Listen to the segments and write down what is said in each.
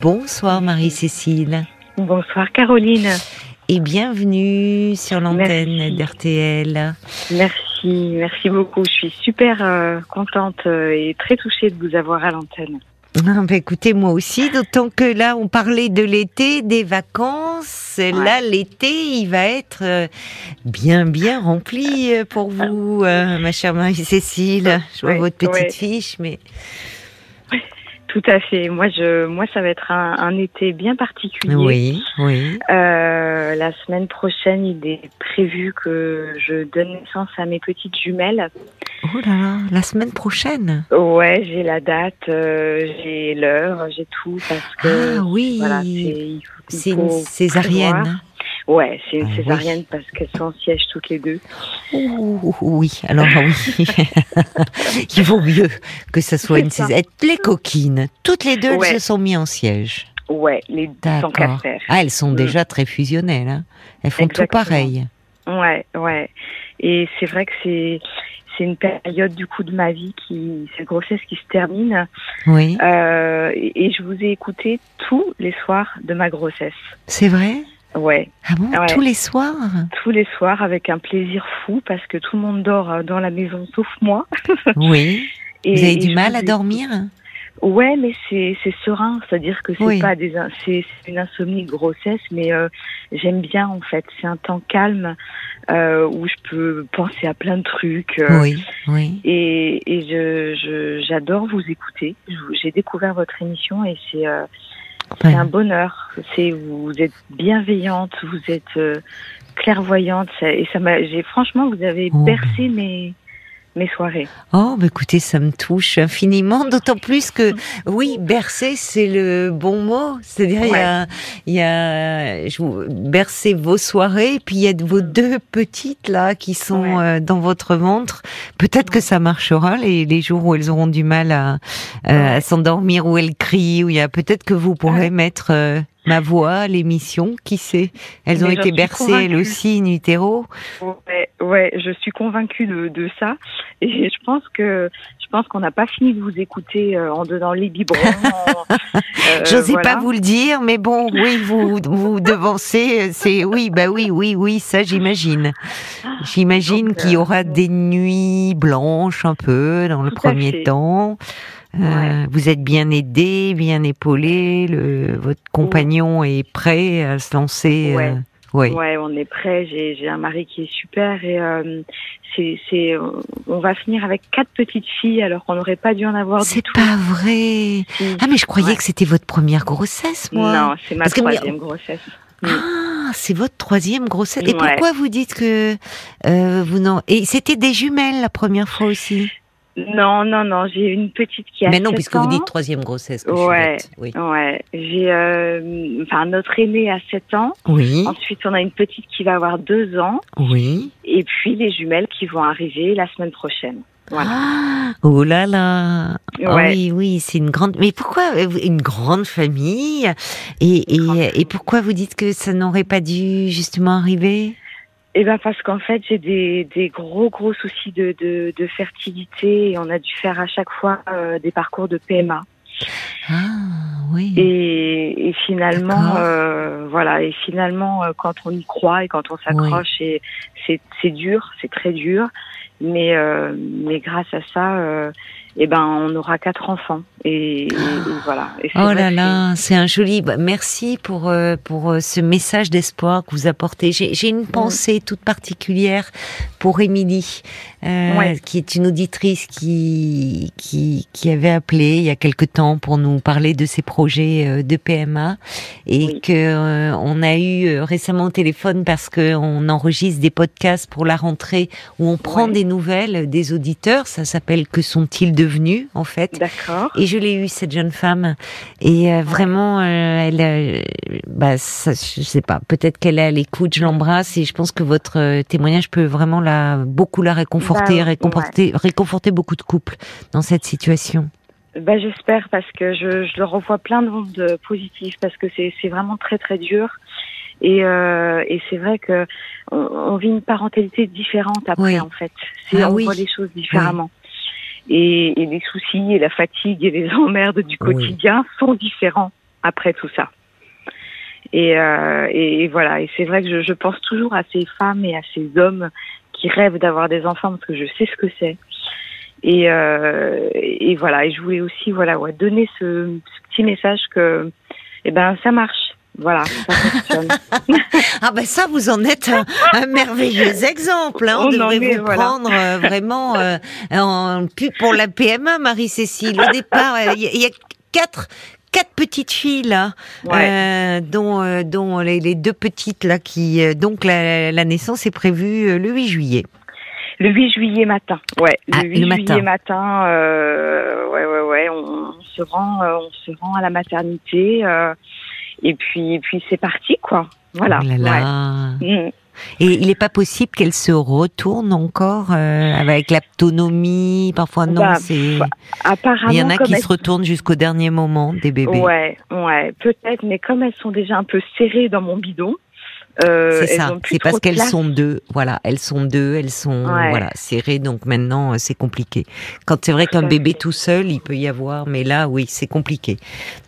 Bonsoir Marie-Cécile. Bonsoir Caroline. Et bienvenue sur l'antenne d'RTL. Merci, merci beaucoup. Je suis super euh, contente euh, et très touchée de vous avoir à l'antenne. Ah, bah, écoutez, moi aussi, d'autant que là, on parlait de l'été, des vacances. Là, l'été, il va être euh, bien, bien rempli pour vous, ma chère Marie-Cécile. Je vois votre petite fiche, mais tout à fait. Moi, je, moi, ça va être un, un été bien particulier. Oui, oui. Euh, la semaine prochaine, il est prévu que je donne naissance à mes petites jumelles. Oh là là, la semaine prochaine. Ouais, j'ai la date, euh, j'ai l'heure, j'ai tout parce que. Ah oui. Voilà, c'est une césarienne. Ouais, c'est une ah césarienne parce qu'elles sont en siège toutes les deux. oui, alors oui. Il vaut mieux que ce soit une césarienne. Les coquines, toutes les deux, elles se sont mises en siège. Ouais, les deux sont Ah, elles sont mm. déjà très fusionnelles. Hein. Elles font tout pareil. Ouais, ouais. Et c'est vrai que c'est c'est une période du coup de ma vie qui, c'est une grossesse qui se termine. Oui. Euh, et, je vous ai écouté tous les soirs de ma grossesse. C'est vrai? Ouais. Ah bon Tous les soirs Tous les soirs avec un plaisir fou parce que tout le monde dort euh, dans la maison sauf moi. oui. Et, Vous avez du mal à dormir Ouais, mais c'est c'est serein, c'est-à-dire que c'est pas des c'est une insomnie de grossesse, mais euh, j'aime bien en fait. C'est un temps calme euh, où je peux penser à plein de trucs. Euh, oui, oui. Et et je j'adore vous écouter. J'ai découvert votre émission et c'est euh, c'est un bonheur. C'est vous êtes bienveillante, vous êtes euh, clairvoyante et ça m'a. J'ai franchement, vous avez oh, bercé ben. mes mes soirées. Oh, bah écoutez, ça me touche infiniment, d'autant plus que, oui, bercer, c'est le bon mot. C'est-à-dire, il y a, il y a je, bercer vos soirées, puis il y a vos deux petites, là, qui sont euh, dans votre ventre. Peut-être que ça marchera les, les jours où elles auront du mal à, euh, à s'endormir, où elles crient, où il y a peut-être que vous pourrez mettre euh, ma voix, l'émission, qui sait? Elles ont été bercées elles aussi in utero. Ouais, ouais, je suis convaincue de, de ça et je pense que je pense qu'on n'a pas fini de vous écouter euh, en donnant les biberons. euh, J'osais pas vous le dire, mais bon, oui, vous vous devancez. C'est oui, bah oui, oui, oui, ça j'imagine. J'imagine qu'il y aura euh, des nuits blanches un peu dans le premier temps. Euh, vous êtes bien aidé, bien épaulé. Le, votre compagnon est prêt à se lancer. Ouais. Euh, ouais. on est prêt. J'ai un mari qui est super et euh, c'est on va finir avec quatre petites filles alors qu'on n'aurait pas dû en avoir C'est pas vrai. Ah mais je croyais que c'était votre première grossesse, moi. Non, c'est ma troisième grossesse. Ah, c'est votre troisième grossesse. Et pourquoi vous dites que euh, vous non Et c'était des jumelles la première fois aussi? Non, non, non, j'ai une petite qui a Mais non, puisque vous dites troisième grossesse. ouais, oui. ouais. J'ai, euh, enfin, notre aîné a 7 ans. Oui. Ensuite, on a une petite qui va avoir 2 ans. Oui. Et puis les jumelles qui vont arriver la semaine prochaine. Voilà. Ah, oh là là ah. Oui, oui, c'est une grande... Mais pourquoi une grande famille? Et, et, et pourquoi vous dites que ça n'aurait pas dû justement arriver? Eh ben parce qu'en fait j'ai des, des gros gros soucis de, de, de, fertilité et on a dû faire à chaque fois euh, des parcours de PMA. Ah oui. Et, et finalement euh, voilà et finalement euh, quand on y croit et quand on s'accroche et c'est c'est dur c'est très dur mais euh, mais grâce à ça euh, eh ben on aura quatre enfants et, voilà. oh là là, c'est un joli. Bah, merci pour euh, pour euh, ce message d'espoir que vous apportez. J'ai une pensée toute particulière pour Émilie, euh, qui est une auditrice qui qui qui avait appelé il y a quelque temps pour nous parler de ses projets de PMA et que on a eu récemment au téléphone parce que on enregistre des podcasts pour la rentrée où on prend des nouvelles des auditeurs. Ça s'appelle Que sont-ils devenus en fait D'accord. Et je l'ai eu cette jeune femme et euh, vraiment, euh, elle, euh, bah, ça, je sais pas, peut-être qu'elle est à l'écoute, je l'embrasse et je pense que votre témoignage peut vraiment la beaucoup la réconforter, bah, réconforter, réconforter beaucoup de couples dans cette situation. Bah, j'espère parce que je, je leur revois plein de ondes positives parce que c'est c'est vraiment très très dur. Et, euh, et c'est vrai que on, on, vit une parentalité différente après en fait. C'est ah, on voit les choses différemment et, et, les soucis et la fatigue et les emmerdes du quotidien sont différents. après tout ça. Et, euh, et, voilà, et c'est vrai que je, je, pense toujours à ces femmes et à ces hommes qui rêvent d'avoir des enfants parce que je sais ce que c'est. Et, euh, et voilà, et je voulais aussi voilà ouais, donner ce, ce petit message que eh ben ça marche. Voilà, ça fonctionne. ah ben ça, vous en êtes un, merveilleux exemple. Hein. On, On devrait vous prendre euh, vraiment euh, en pour la PMA, Marie-Cécile. Au départ, il y, a quatre quatre petites filles là, euh, dont euh, dont les, les, deux petites là qui euh, donc la, la, naissance est prévue le 8 juillet. Le 8 juillet matin, ouais. Le ah, 8 juillet matin, matin ouais ouais ouais, on, se rend on se rend à la maternité et puis et puis c'est parti quoi. Voilà. Oh là là. Mm. Et il n'est pas possible qu'elle se retourne encore euh, avec l'autonomie? Parfois non, bah, c'est. Apparemment, il y en a qui se retournent jusqu'au dernier moment des bébés. Ouais, ouais, peut-être. Mais comme elles sont déjà un peu serrées dans mon bidon. Euh, c'est ça, c'est parce qu'elles sont deux, voilà, elles sont deux, elles sont voilà serrées, donc maintenant euh, c'est compliqué. Quand c'est vrai qu'un bébé tout seul, il peut y avoir, mais là oui, c'est compliqué.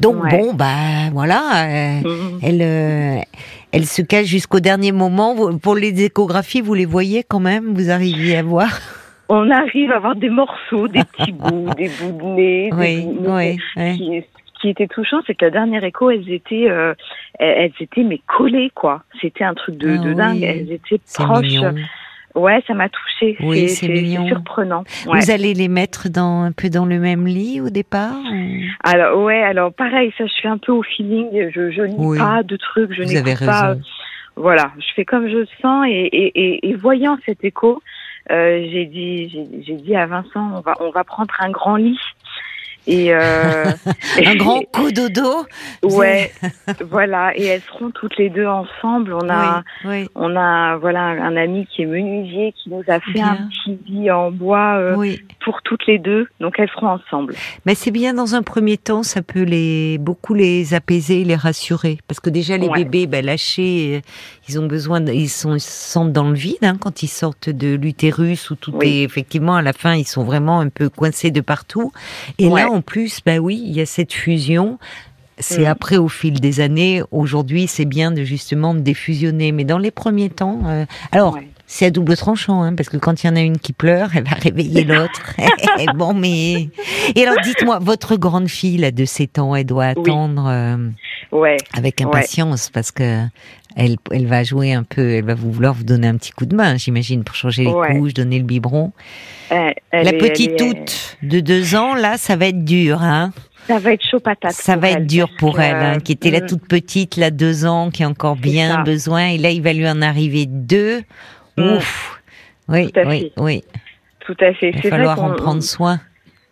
Donc bon, bah voilà, mmh. elle, elle se cache jusqu'au dernier moment. Pour les échographies, vous les voyez quand même? Vous arrivez à voir? On arrive à voir des morceaux, des petits bouts, des bouts de nez. Oui, oui, Ce qui était touchant, c'est que la dernière écho, elles étaient, euh, elles étaient mais collées quoi. C'était un truc de, ah dingue. Elles étaient proches. Ouais, ça m'a touchée. Oui, c'est surprenant. Vous allez les mettre dans un peu dans le même lit au départ Alors ouais, alors pareil, ça je suis un peu au feeling. Je je lis pas de trucs, je n'écoute pas. Voilà, je fais comme je sens et, et, et, voyant cet écho, euh, j'ai dit j'ai dit à Vincent, on va on va prendre un grand lit et euh, un grand cododo. Ouais, voilà. Et elles seront toutes les deux ensemble. On a, on a, voilà, un ami qui est menuisier qui nous a fait un petit lit en bois euh, pour toutes les deux. Donc elles seront ensemble. Mais c'est bien dans un premier temps, ça peut les beaucoup les apaiser, les rassurer, parce que déjà les bébés, ben, lâchés, ils ont besoin, ils sont ils se sentent dans le vide hein, quand ils sortent de l'utérus où tout est effectivement à la fin, ils sont vraiment un peu coincés de partout. Et là en plus, bah oui, il y a cette fusion. C'est mm. après, au fil des années, aujourd'hui, c'est bien de justement défusionner. Mais dans les premiers temps, euh, alors, c'est à double tranchant, hein, parce que quand il y en a une qui pleure, elle va réveiller l'autre. bon, mais. Et alors, dites-moi, votre grande fille, là, de 7 ans, elle doit attendre euh, ouais. avec impatience, parce que elle, elle va jouer un peu, elle va vouloir vous donner un petit coup de main, j'imagine, pour changer les couches, donner le biberon. la petite toute de deux ans, là, ça va être dur, hein ça va être chaud patate. Ça va être dur pour elle, hein, qui était la mm. toute petite, là, deux ans, qui a encore bien besoin. Et là, il va lui en arriver deux. Mm. Ouf. Oui, oui, oui. Tout à fait. Il va falloir en prendre soin.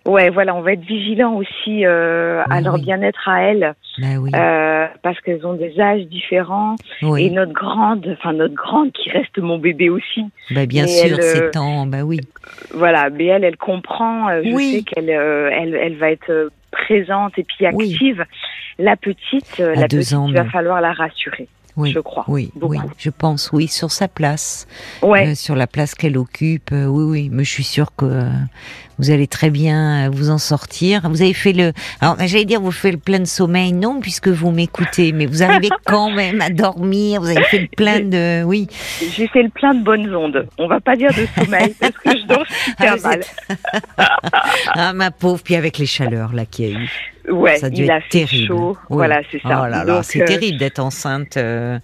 Ouais, voilà, on va être vigilant aussi euh, à leur bien-être à elles, bah euh, parce qu'elles ont des âges différents. Et notre grande, enfin notre grande qui reste mon bébé aussi. Bah bien sûr, c'est temps, bah oui. Voilà, mais elle, elle comprend. Euh, je sais qu'elle, euh, elle, elle va être présente et puis active. La petite, la petite, il va falloir la rassurer oui, je crois. Oui, oui, je pense, oui, sur sa place, ouais. Euh, sur la place qu'elle occupe. Euh, oui, oui, mais je suis sûre que euh, vous allez très bien vous en sortir. Vous avez fait le, alors j'allais dire, vous faites le plein de sommeil, non, puisque vous m'écoutez, mais vous arrivez quand même à dormir. Vous avez fait le plein de, oui. J'ai fait le plein de bonnes ondes. On va pas dire de sommeil parce que je dors super ah, mal. ah ma pauvre, puis avec les chaleurs là qu'il y a eu. Ouais, ça a dû il être a fait terrible. chaud. Voilà, c'est ça. Oh c'est euh, terrible d'être enceinte euh,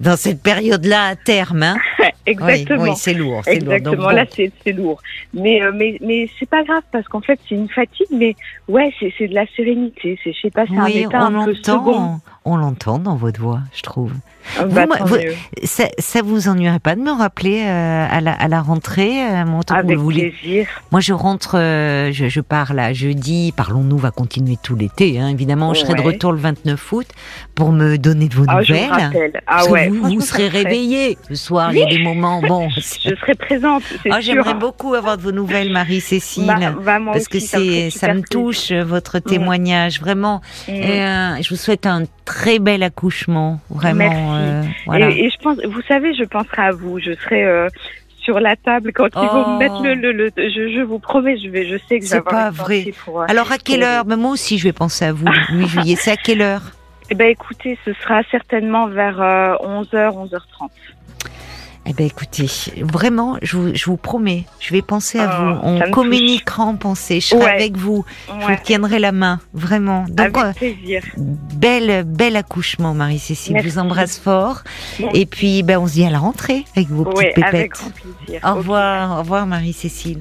dans cette période-là à terme. Hein Exactement. Oui, c'est lourd. Exactement. Là, c'est lourd. Mais euh, mais mais c'est pas grave parce qu'en fait, c'est une fatigue. Mais ouais, c'est de la sérénité. C'est je sais pas, c'est un état un peu second. On l'entend dans votre voix, je trouve. Ah, bah, vous, ça, ça vous ennuierait pas de me rappeler euh, à, la, à la rentrée euh, mon Avec vous plaisir. Moi, je rentre, euh, je, je, pars là jeudi. Parlons-nous va continuer tout l'été. Hein, évidemment, je serai de retour le 29 août pour me donner de vos ah, nouvelles. ah ouais, vous, vous serez réveillé ce soir. Il y a des moments. Bon, je serai présente. Ah, J'aimerais beaucoup avoir de vos nouvelles, Marie-Cécile, bah, bah, parce que c'est, ça me touche votre témoignage vraiment. Mm. Et, je vous souhaite un très bel accouchement, vraiment. Euh, et, je pense, vous savez, je penserai à vous. Je serai euh, sur la table quand ils vont mettre le, le, le je, je, vous promets, je vais, je sais que c'est pas vrai. Euh, Alors à quelle heure? Mais Moi aussi, je vais penser à vous. Oui, juillet. C'est à quelle heure? Eh ben, écoutez, ce sera certainement vers 11h, euh, 11h30. Eh ben écoutez, vraiment, je vous, je vous promets, je vais penser à vous. Oh, On communiquera en pensée. Je serai avec vous. Je vous tiendrai la main, vraiment. Donc, avec plaisir. belle, bel accouchement, Marie-Cécile. Je vous embrasse fort. Et puis, ben, on se dit à la rentrée avec vos petites pépettes. Avec grand plaisir. Au revoir, au revoir, Marie-Cécile.